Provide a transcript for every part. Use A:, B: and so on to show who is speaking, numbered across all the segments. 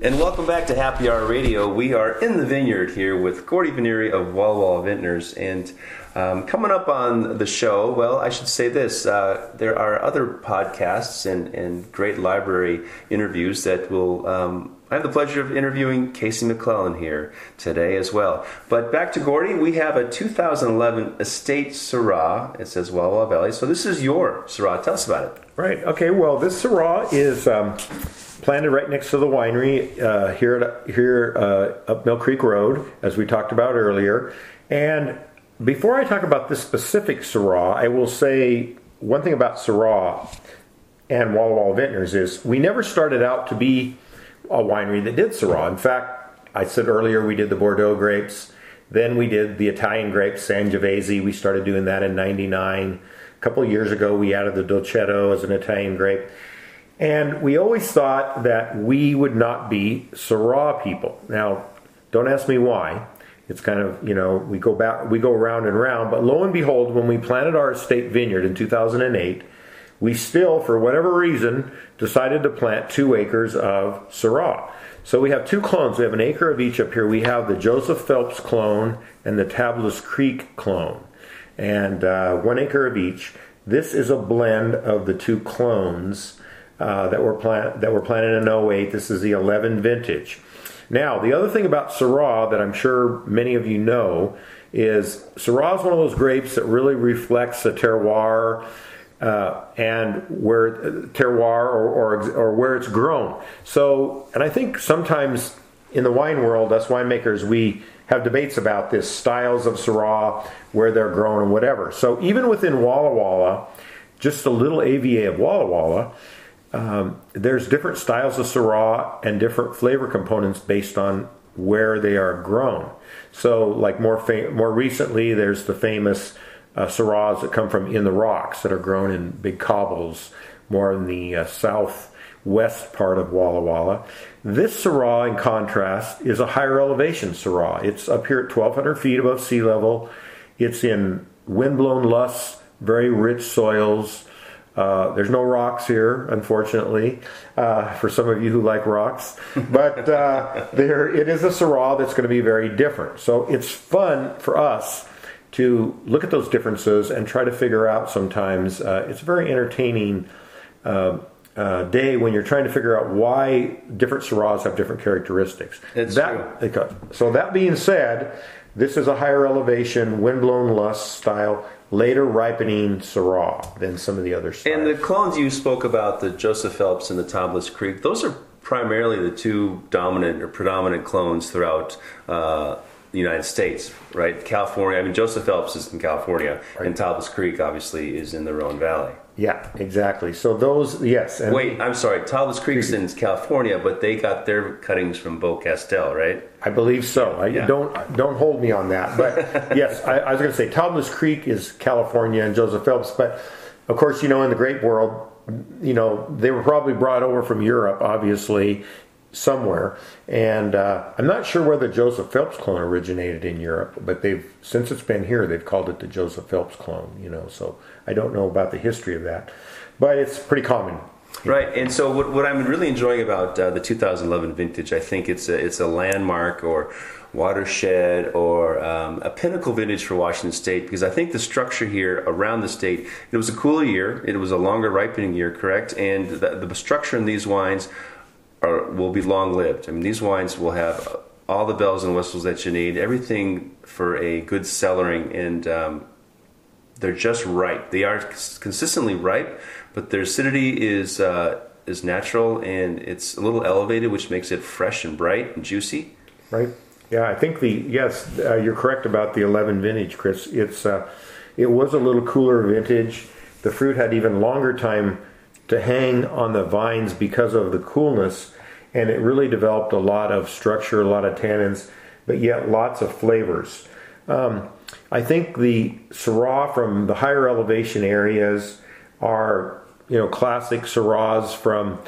A: And welcome back to Happy Hour Radio. We are in the vineyard here with Gordy Venneri of Walla Walla Vintners. And um, coming up on the show, well, I should say this uh, there are other podcasts and, and great library interviews that will. Um, I have the pleasure of interviewing Casey McClellan here today as well. But back to Gordy, we have a 2011 Estate Syrah. It says Walla Valley. So this is your Syrah. Tell us about it.
B: Right. Okay. Well, this Syrah is um, planted right next to the winery uh, here at here uh, up Mill Creek Road, as we talked about earlier. And before I talk about this specific Syrah, I will say one thing about Syrah and Walla Walla Vintners is we never started out to be a winery that did Syrah. In fact, I said earlier we did the Bordeaux grapes. Then we did the Italian grapes, Sangiovese. We started doing that in '99. A couple years ago, we added the Dolcetto as an Italian grape. And we always thought that we would not be Syrah people. Now, don't ask me why. It's kind of, you know, we go back, we go round and round. But lo and behold, when we planted our estate vineyard in 2008, we still, for whatever reason, decided to plant two acres of Syrah. So we have two clones. We have an acre of each up here. We have the Joseph Phelps clone and the Tablas Creek clone and uh, one acre of each. This is a blend of the two clones uh, that were plant that were planted in 08. This is the 11 vintage. Now, the other thing about Syrah that I'm sure many of you know is Syrah is one of those grapes that really reflects the terroir uh, and where terroir or, or, or where it's grown. So, and I think sometimes in the wine world, us winemakers, we have debates about this styles of Syrah, where they're grown, and whatever. So even within Walla Walla, just a little AVA of Walla Walla, um, there's different styles of Syrah and different flavor components based on where they are grown. So, like more fam- more recently, there's the famous uh, Syrahs that come from in the rocks that are grown in big cobbles, more in the uh, southwest part of Walla Walla. This Syrah, in contrast, is a higher elevation Syrah. It's up here at 1,200 feet above sea level. It's in windblown loess, very rich soils. Uh, there's no rocks here, unfortunately, uh, for some of you who like rocks. But uh, there, it is a Syrah that's going to be very different. So it's fun for us to look at those differences and try to figure out. Sometimes uh, it's very entertaining uh, uh, day when you're trying to figure out why different Syrahs have different characteristics.
A: It's
B: that, true. So that being said, this is a higher elevation, windblown loess style, later ripening Syrah than some of the other styles.
A: And the clones you spoke about, the Joseph Phelps and the Tablas Creek, those are primarily the two dominant or predominant clones throughout uh, the United States, right? California. I mean, Joseph Phelps is in California, right. and Tablas Creek obviously is in the Rhone Valley.
B: Yeah, exactly. So those, yes.
A: Wait, I'm sorry. Tablas Creek's in California, but they got their cuttings from Beaucastel, right?
B: I believe so. I, yeah. Don't don't hold me on that, but yes, I, I was going to say Tablas Creek is California and Joseph Phelps, but of course, you know, in the grape world, you know, they were probably brought over from Europe, obviously, somewhere. And uh, I'm not sure where the Joseph Phelps clone originated in Europe, but they've since it's been here, they've called it the Joseph Phelps clone. You know, so I don't know about the history of that, but it's pretty common.
A: Right, and so what, what I'm really enjoying about uh, the 2011 vintage, I think it's a, it's a landmark or watershed or um, a pinnacle vintage for Washington State because I think the structure here around the state, it was a cooler year, it was a longer ripening year, correct? And the, the structure in these wines are, will be long lived. I mean, these wines will have all the bells and whistles that you need, everything for a good cellaring, and um, they're just right. They are consistently ripe, but their acidity is uh, is natural and it's a little elevated, which makes it fresh and bright and juicy.
B: Right. Yeah, I think the yes, uh, you're correct about the 11 vintage, Chris. It's uh, it was a little cooler vintage. The fruit had even longer time to hang on the vines because of the coolness, and it really developed a lot of structure, a lot of tannins, but yet lots of flavors. Um, I think the Syrah from the higher elevation areas are, you know, classic Syrahs from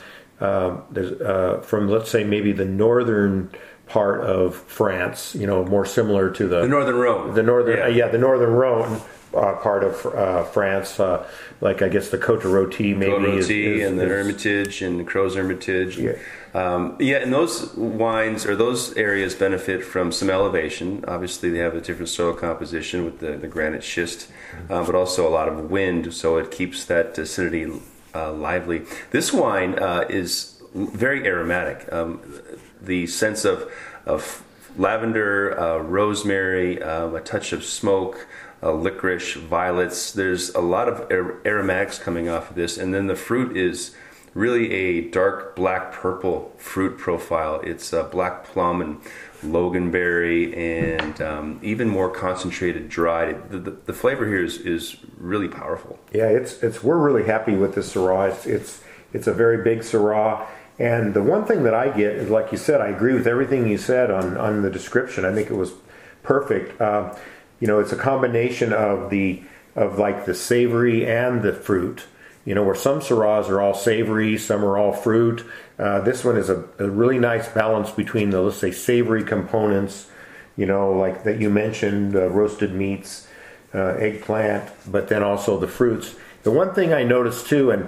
B: uh, uh, from let's say maybe the northern part of France, you know, more similar to the
A: the northern Rhone.
B: The northern, yeah, uh, yeah the northern Rhone uh, part of uh, France, uh, like I guess the Côte de Rôti maybe.
A: Côte Rôtie
B: is-
A: and the
B: is-
A: Hermitage and the Crozes-Hermitage.
B: Yeah.
A: Um, yeah, and those wines or those areas benefit from some elevation. Obviously, they have a different soil composition with the, the granite schist, uh, but also a lot of wind, so it keeps that acidity uh, lively. This wine uh, is very aromatic. Um, the sense of, of lavender, uh, rosemary, um, a touch of smoke, uh, licorice, violets. There's a lot of ar- aromatics coming off of this, and then the fruit is really a dark black purple fruit profile. It's uh, black plum and loganberry, and um, even more concentrated, dried. The, the, the flavor here is, is really powerful.
B: Yeah, it's it's we're really happy with this Syrah. It's it's it's a very big Syrah. And the one thing that I get is, like you said, I agree with everything you said on, on the description. I think it was perfect. Um, you know, it's a combination of the of like the savory and the fruit. You know, where some Syrahs are all savory, some are all fruit. Uh, this one is a, a really nice balance between the let's say savory components. You know, like that you mentioned, uh, roasted meats, uh, eggplant, but then also the fruits. The one thing I noticed too, and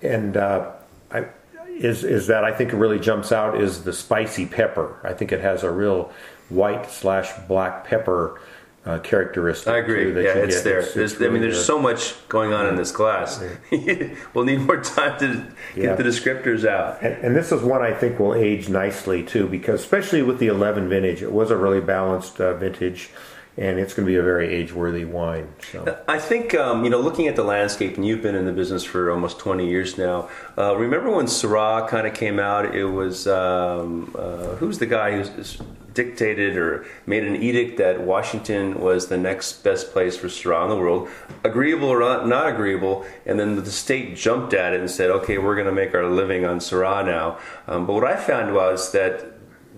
B: and uh, I, is is that I think it really jumps out is the spicy pepper. I think it has a real white slash black pepper uh, characteristic.
A: I agree.
B: too, that
A: yeah, it's
B: get.
A: there.
B: It's-
A: there's,
B: it's
A: I mean, there's
B: good.
A: so much going on in this class. we'll need more time to get
B: Yeah.
A: the descriptors out.
B: And, and this is one I think will age nicely too, because especially with the 11 vintage, it was a really balanced uh, vintage, and it's going to be a very age-worthy wine. So.
A: I think um, you know, looking at the landscape, and you've been in the business for almost 20 years now. Uh, remember when Syrah kind of came out? It was um, uh, who's the guy who's dictated or made an edict that Washington was the next best place for Syrah in the world, agreeable or not, not agreeable, and then the state jumped at it and said, "Okay, we're going to make our living on Syrah now." Um, but what I found was that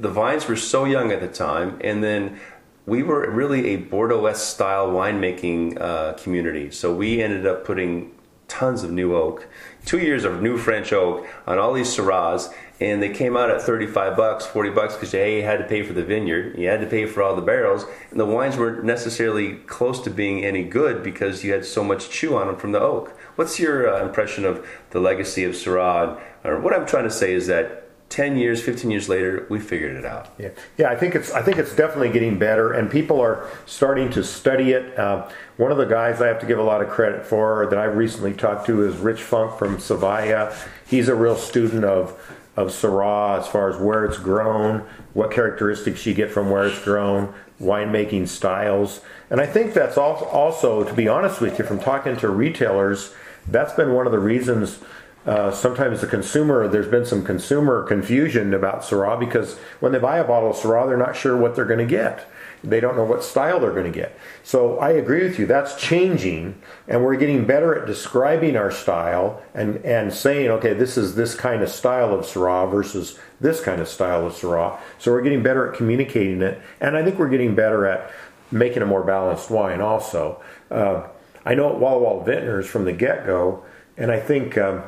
A: the vines were so young at the time, and then we were really a Bordeaux style winemaking uh, community. So we ended up putting tons of new oak, two years of new French oak on all these Syrahs, and they came out at 35 bucks, 40 bucks because hey, you had to pay for the vineyard, you had to pay for all the barrels, and the wines weren't necessarily close to being any good because you had so much chew on them from the oak. What's your uh, impression of the legacy of Syrah? Or what I'm trying to say is that 10 years, 15 years later, we figured it out.
B: Yeah, yeah. I think it's I think it's definitely getting better, and people are starting to study it. Uh, one of the guys I have to give a lot of credit for that I recently talked to is Rich Funk from Saviah He's a real student of of Syrah as far as where it's grown, what characteristics you get from where it's grown, winemaking styles, and I think that's al- also, to be honest with you, from talking to retailers, that's been one of the reasons uh, sometimes the consumer, there's been some consumer confusion about Syrah because when they buy a bottle of Syrah, they're not sure what they're going to get. They don't know what style they're going to get. So I agree with you. That's changing, and we're getting better at describing our style and, and saying, okay, this is this kind of style of Syrah versus this kind of style of Syrah. So we're getting better at communicating it, and I think we're getting better at making a more balanced wine also. Uh, I know at Walla Walla Vintners from the get go, and I think. Um,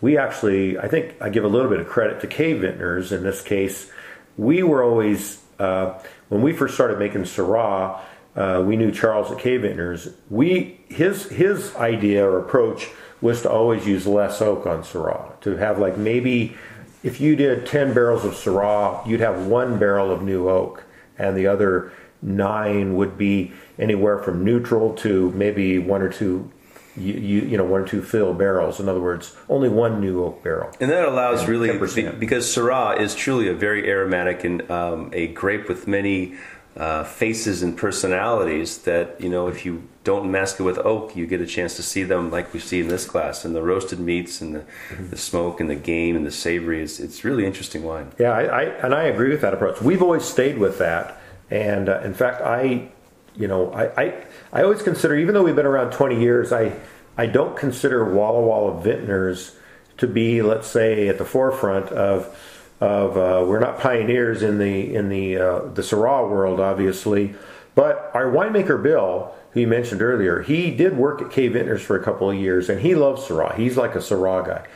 B: we actually, I think I give a little bit of credit to K Vintners in this case. We were always, uh, when we first started making Syrah, uh, we knew Charles at K Vintners. We, his, his idea or approach was to always use less oak on Syrah, to have like maybe, if you did 10 barrels of Syrah, you'd have one barrel of new oak, and the other nine would be anywhere from neutral to maybe one or two you, you, you know one or two fill barrels. In other words, only one new oak barrel.
A: And that allows
B: And
A: really
B: 10%.
A: because Syrah is truly a very aromatic and um, a grape with many uh, faces and personalities. That you know, if you don't mask it with oak, you get a chance to see them like we see in this class, and the roasted meats and the, the smoke and the game and the savory. It's, it's really interesting wine.
B: Yeah, I, I and I agree with that approach. We've always stayed with that, and uh, in fact, I, you know, I, I I always consider, even though we've been around twenty years, I I don't consider Walla Walla Vintners to be, let's say, at the forefront of of uh, we're not pioneers in the in the uh, the Syrah world, obviously, but our winemaker Bill, who you mentioned earlier, he did work at K Vintners for a couple of years, and he loves Syrah. He's like a Syrah guy,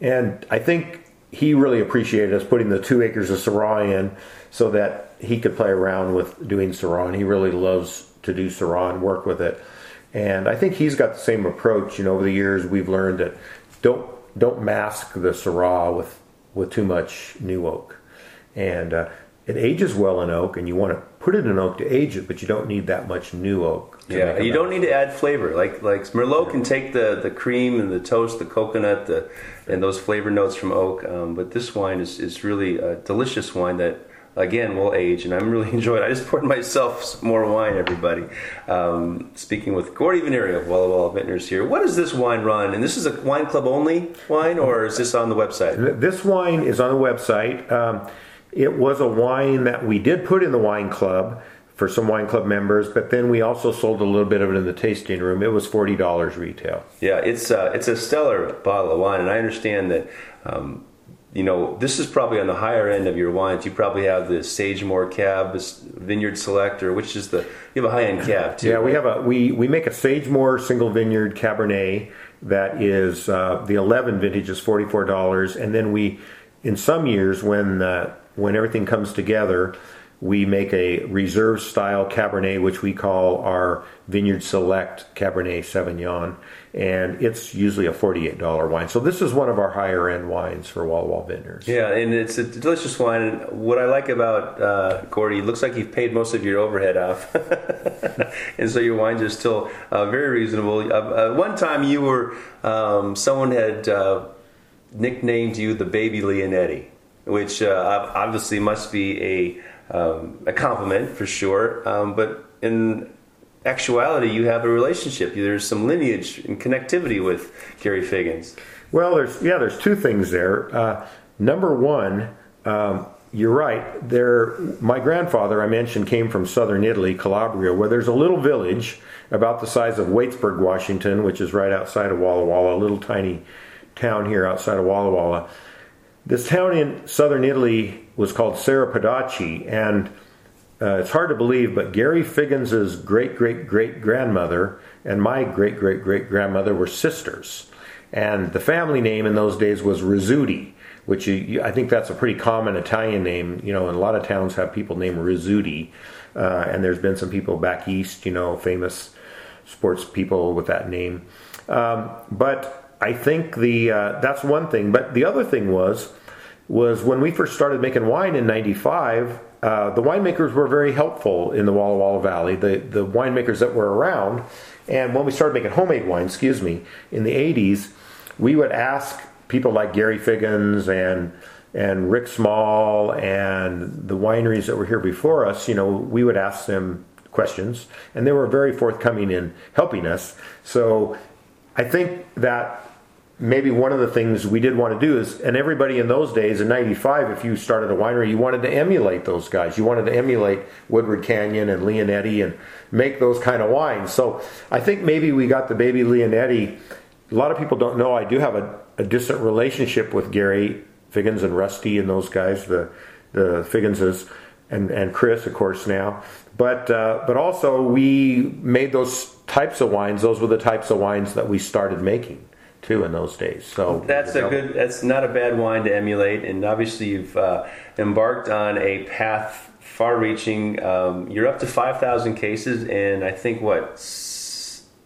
B: and I think he really appreciated us putting the two acres of Syrah in so that he could play around with doing Syrah, and he really loves to do Syrah and work with it. And I think he's got the same approach. You know, over the years we've learned that don't don't mask the Syrah with with too much new oak, and uh, it ages well in oak, and you want to put it in oak to age it, but you don't need that much new oak.
A: Yeah, you don't need to add flavor. Like like Merlot can take the, the cream and the toast, the coconut, the, and those flavor notes from oak. Um, but this wine is, is really a delicious wine that again will age, and I'm really enjoying. it. I just poured myself more wine, everybody. Um, speaking with Gordy Venneri of Walla Walla Vintners here. What does this wine run? And this is a wine club only wine, or is this on the website?
B: This wine is on the website. Um, it was a wine that we did put in the wine club for some wine club members, but then we also sold a little bit of it in the tasting room. It was forty dollars retail.
A: Yeah, it's uh, it's a stellar bottle of wine, and I understand that. Um, you know, this is probably on the higher end of your wines. You probably have the Sagemoor Cab, Vineyard Selector, which is the you have a high end cab too.
B: Yeah, we have a we we make a Sagemoor single vineyard Cabernet that is uh, the eleven vintage is forty four dollars, and then we in some years when uh, when everything comes together, we make a reserve style Cabernet, which we call our Vineyard Select Cabernet Sauvignon, and it's usually a $48 wine. So this is one of our higher end wines for Walla Walla Vintners.
A: Yeah, and it's a delicious wine. And what I like about uh, Gordy, looks like you've paid most of your overhead off, and so your wines are still uh, very reasonable. Uh, uh one time, you were um, someone had uh, nicknamed you the Baby Leonetti, which uh, obviously must be a um, a compliment for sure. Um, but in actuality, you have a relationship. There's some lineage and connectivity with Gary Figgins.
B: Well, there's yeah, there's two things there. Uh, number one, um, you're right. There, my grandfather I mentioned came from southern Italy, Calabria, where there's a little village about the size of Waitsburg, Washington, which is right outside of Walla Walla, a little tiny town here outside of Walla Walla. This town in southern Italy was called Serapedachi, and uh, it's hard to believe, but Gary Figgins's great great great grandmother and my great great great grandmother were sisters, and the family name in those days was Rizzuti, which you, I think that's a pretty common Italian name. You know, and a lot of towns have people named Rizzuti, uh, and there's been some people back east, you know, famous sports people with that name. Um, but I think the uh, that's one thing. But the other thing was was when we first started making wine in '95. Uh, the winemakers were very helpful in the Walla Walla Valley. The the winemakers that were around, and when we started making homemade wine, excuse me, in the '80s, we would ask people like Gary Figgins and and Rick Small and the wineries that were here before us. You know, we would ask them questions, and they were very forthcoming in helping us. So I think that maybe one of the things we did want to do is, and everybody in those days in '95, if you started a winery, you wanted to emulate those guys. You wanted to emulate Woodward Canyon and Leonetti and make those kind of wines. So I think maybe we got the baby Leonetti. A lot of people don't know I do have a, a distant relationship with Gary Figgins and Rusty and those guys, the the Figginses and and Chris, of course, now. But uh, but also we made those types of wines. Those were the types of wines that we started making too in those days. So
A: that's a good. That's not a bad wine to emulate, and obviously you've uh, embarked on a path far-reaching. Um, you're up to five thousand cases, and I think what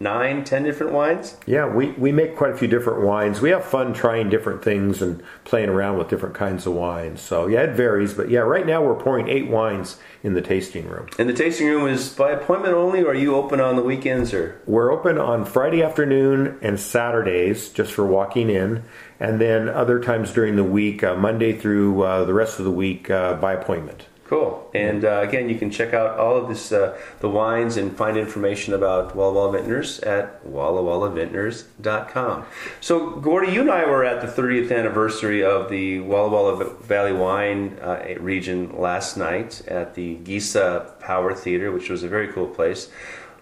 A: nine, ten different wines?
B: Yeah, we, we make quite a few different wines. We have fun trying different things and playing around with different kinds of wines. So yeah, it varies. But yeah, right now we're pouring eight wines in the tasting room.
A: And the tasting room is by appointment only, or are you open on the weekends? Or
B: we're open on Friday afternoon and Saturdays just for walking in, and then other times during the week, uh, Monday through uh, the rest of the week uh, by appointment.
A: Cool. And uh, again, you can check out all of this, uh, the wines, and find information about Walla Walla Vintners at wallawallavintners.com. So, Gordy, you and I were at the 30th anniversary of the Walla Walla Valley Wine uh, region last night at the Gesa Power Theater, which was a very cool place.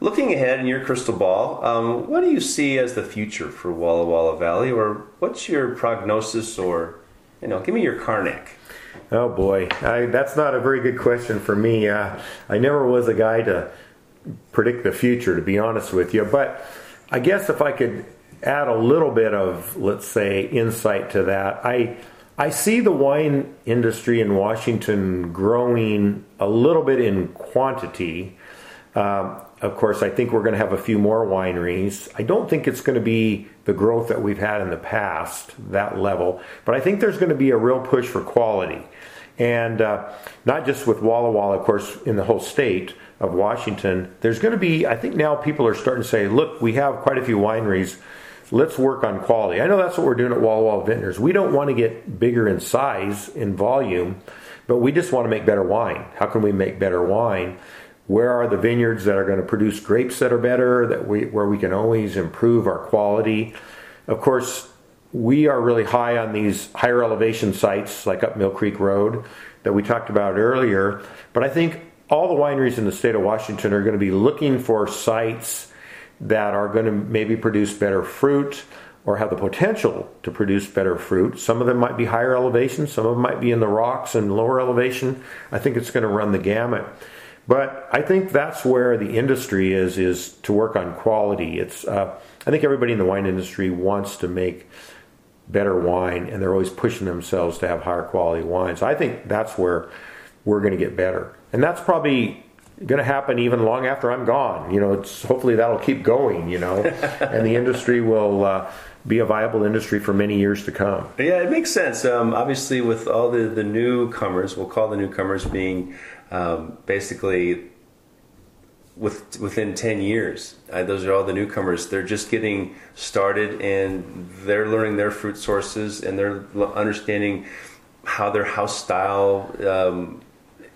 A: Looking ahead in your crystal ball, um, what do you see as the future for Walla Walla Valley, or what's your prognosis, or you know, give me your Carnac.
B: Oh boy, I, that's not a very good question for me. Uh, I never was a guy to predict the future, to be honest with you. But I guess if I could add a little bit of, let's say, insight to that, I I see the wine industry in Washington growing a little bit in quantity. Um, of course, I think we're going to have a few more wineries. I don't think it's going to be the growth that we've had in the past, that level, but I think there's going to be a real push for quality. And uh, not just with Walla Walla, of course, in the whole state of Washington, there's going to be, I think now people are starting to say, look, we have quite a few wineries. Let's work on quality. I know that's what we're doing at Walla Walla Vintners. We don't want to get bigger in size, in volume, but we just want to make better wine. How can we make better wine? Where are the vineyards that are going to produce grapes that are better that we where we can always improve our quality of course we are really high on these higher elevation sites like up mill creek road that we talked about earlier but i think all the wineries in the state of washington are going to be looking for sites that are going to maybe produce better fruit or have the potential to produce better fruit. Some of them might be higher elevation, some of them might be in the rocks and lower elevation. I think it's going to run the gamut. But I think that's where the industry is is to work on quality. It's uh, I think everybody in the wine industry wants to make better wine, and they're always pushing themselves to have higher quality wines. I think that's where we're going to get better, and that's probably going to happen even long after I'm gone. You know, it's hopefully that'll keep going. You know, and the industry will. Uh, be a viable industry for many years to come.
A: Yeah, it makes sense. Um, obviously, with all the, the newcomers, we'll call the newcomers being um, basically with within 10 years uh, those are all the newcomers. They're just getting started and they're learning their fruit sources and they're understanding how their house style um,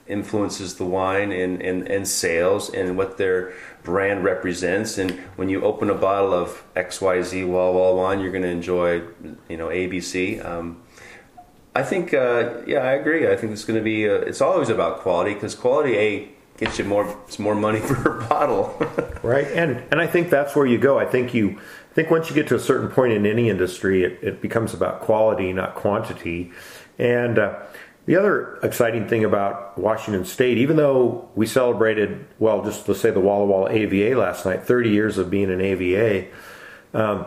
A: influences the wine and, and, and sales and what their brand represents. And when you open a bottle of xyz wall wall wine you're going to enjoy you know abc um, I think, uh, yeah, I agree. I think it's going to be. Uh, it's always about quality because quality a gets you more. More money per bottle.
B: right, and and I think that's where you go. I think you. I think once you get to a certain point in any industry, it, it becomes about quality, not quantity. And uh, the other exciting thing about Washington State, even though we celebrated, well, just let's say the Walla Walla AVA last night, 30 years of being an AVA. Um,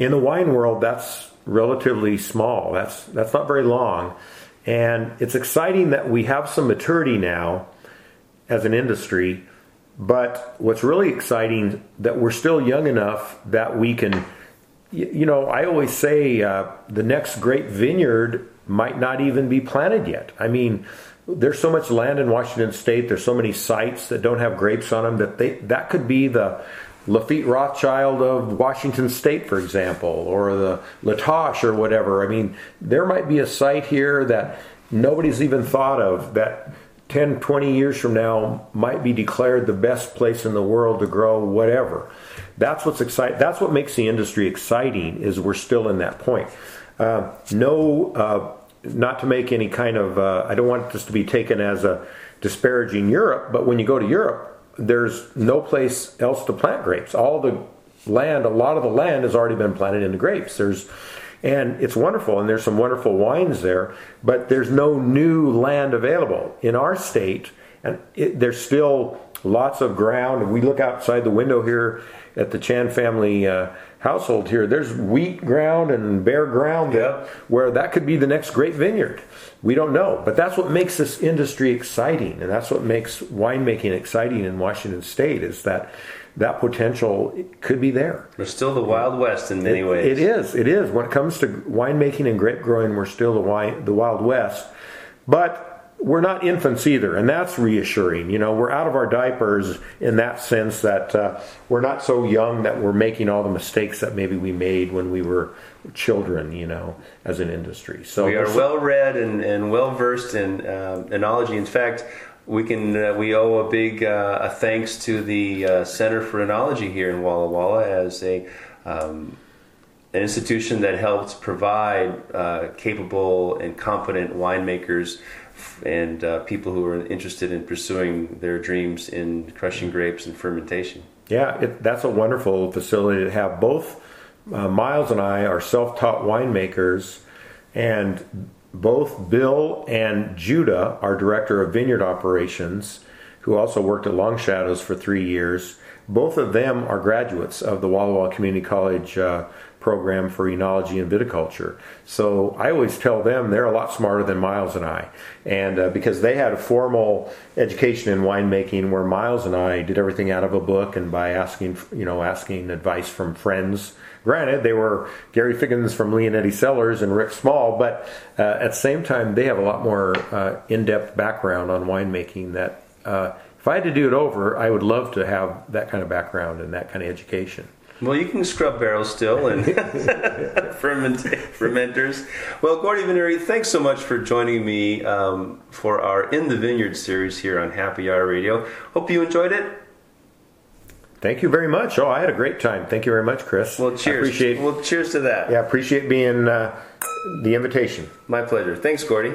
B: in the wine world, that's relatively small. That's that's not very long, and it's exciting that we have some maturity now as an industry. But what's really exciting that we're still young enough that we can, you know, I always say uh, the next great vineyard might not even be planted yet. I mean, there's so much land in Washington State. There's so many sites that don't have grapes on them that they that could be the Lafite Rothschild of Washington State, for example, or the La Tâche or whatever. I mean, there might be a site here that nobody's even thought of that 10, 20 years from now might be declared the best place in the world to grow whatever. That's what's exciting. That's what makes the industry exciting. Is we're still in that point. Uh, no, uh, not to make any kind of. Uh, I don't want this to be taken as a disparaging Europe, but when you go to Europe, there's no place else to plant grapes. All the land, a lot of the land has already been planted into grapes. There's and it's wonderful and there's some wonderful wines there, but there's no new land available in our state and it, there's still lots of ground. We look outside the window here at the Chan family uh, household here. There's wheat ground and bare ground yeah. where that could be the next great vineyard. We don't know, but that's what makes this industry exciting, and that's what makes winemaking exciting in Washington State. Is that that potential could be there.
A: We're still the Wild West in many
B: it,
A: ways.
B: It is. It is. When it comes to winemaking and grape growing, we're still the wine, the Wild West. But we're not infants either, and that's reassuring. You know, we're out of our diapers in that sense that uh, we're not so young that we're making all the mistakes that maybe we made when we were children. You know, as an industry.
A: So we are well read and, and well versed in uh, enology. In fact, we can uh, we owe a big uh, a thanks to the uh, Center for Enology here in Walla Walla as a um, an institution that helps provide uh, capable and competent winemakers and uh, people who are interested in pursuing their dreams in crushing grapes and fermentation.
B: Yeah, it, that's a wonderful facility to have. Both uh, Myles and I are self taught winemakers, and both Bill and Judah, our director of vineyard operations, who also worked at Long Shadows for three years, both of them are graduates of the Walla Walla Community College uh, program for enology and viticulture. So I always tell them they're a lot smarter than Myles and I, and uh, because they had a formal education in winemaking, where Myles and I did everything out of a book and by asking, you know, asking advice from friends. Granted, they were Gary Figgins from Leonetti Cellars and Rick Small, but uh, at the same time, they have a lot more uh, in-depth background on winemaking that. Uh, if I had to do it over, I would love to have that kind of background and that kind of education.
A: Well, you can scrub barrels still and ferment, fermenters. Well, Gordy Venneri, thanks so much for joining me um, for our In the Vineyard series here on Happy Hour Radio. Hope you enjoyed it.
B: Thank you very much. Oh, I had a great time. Thank you very much, Chris.
A: Well, cheers.
B: I appreciate.
A: Well, cheers to that.
B: Yeah, appreciate being uh, the invitation.
A: My pleasure. Thanks, Gordy.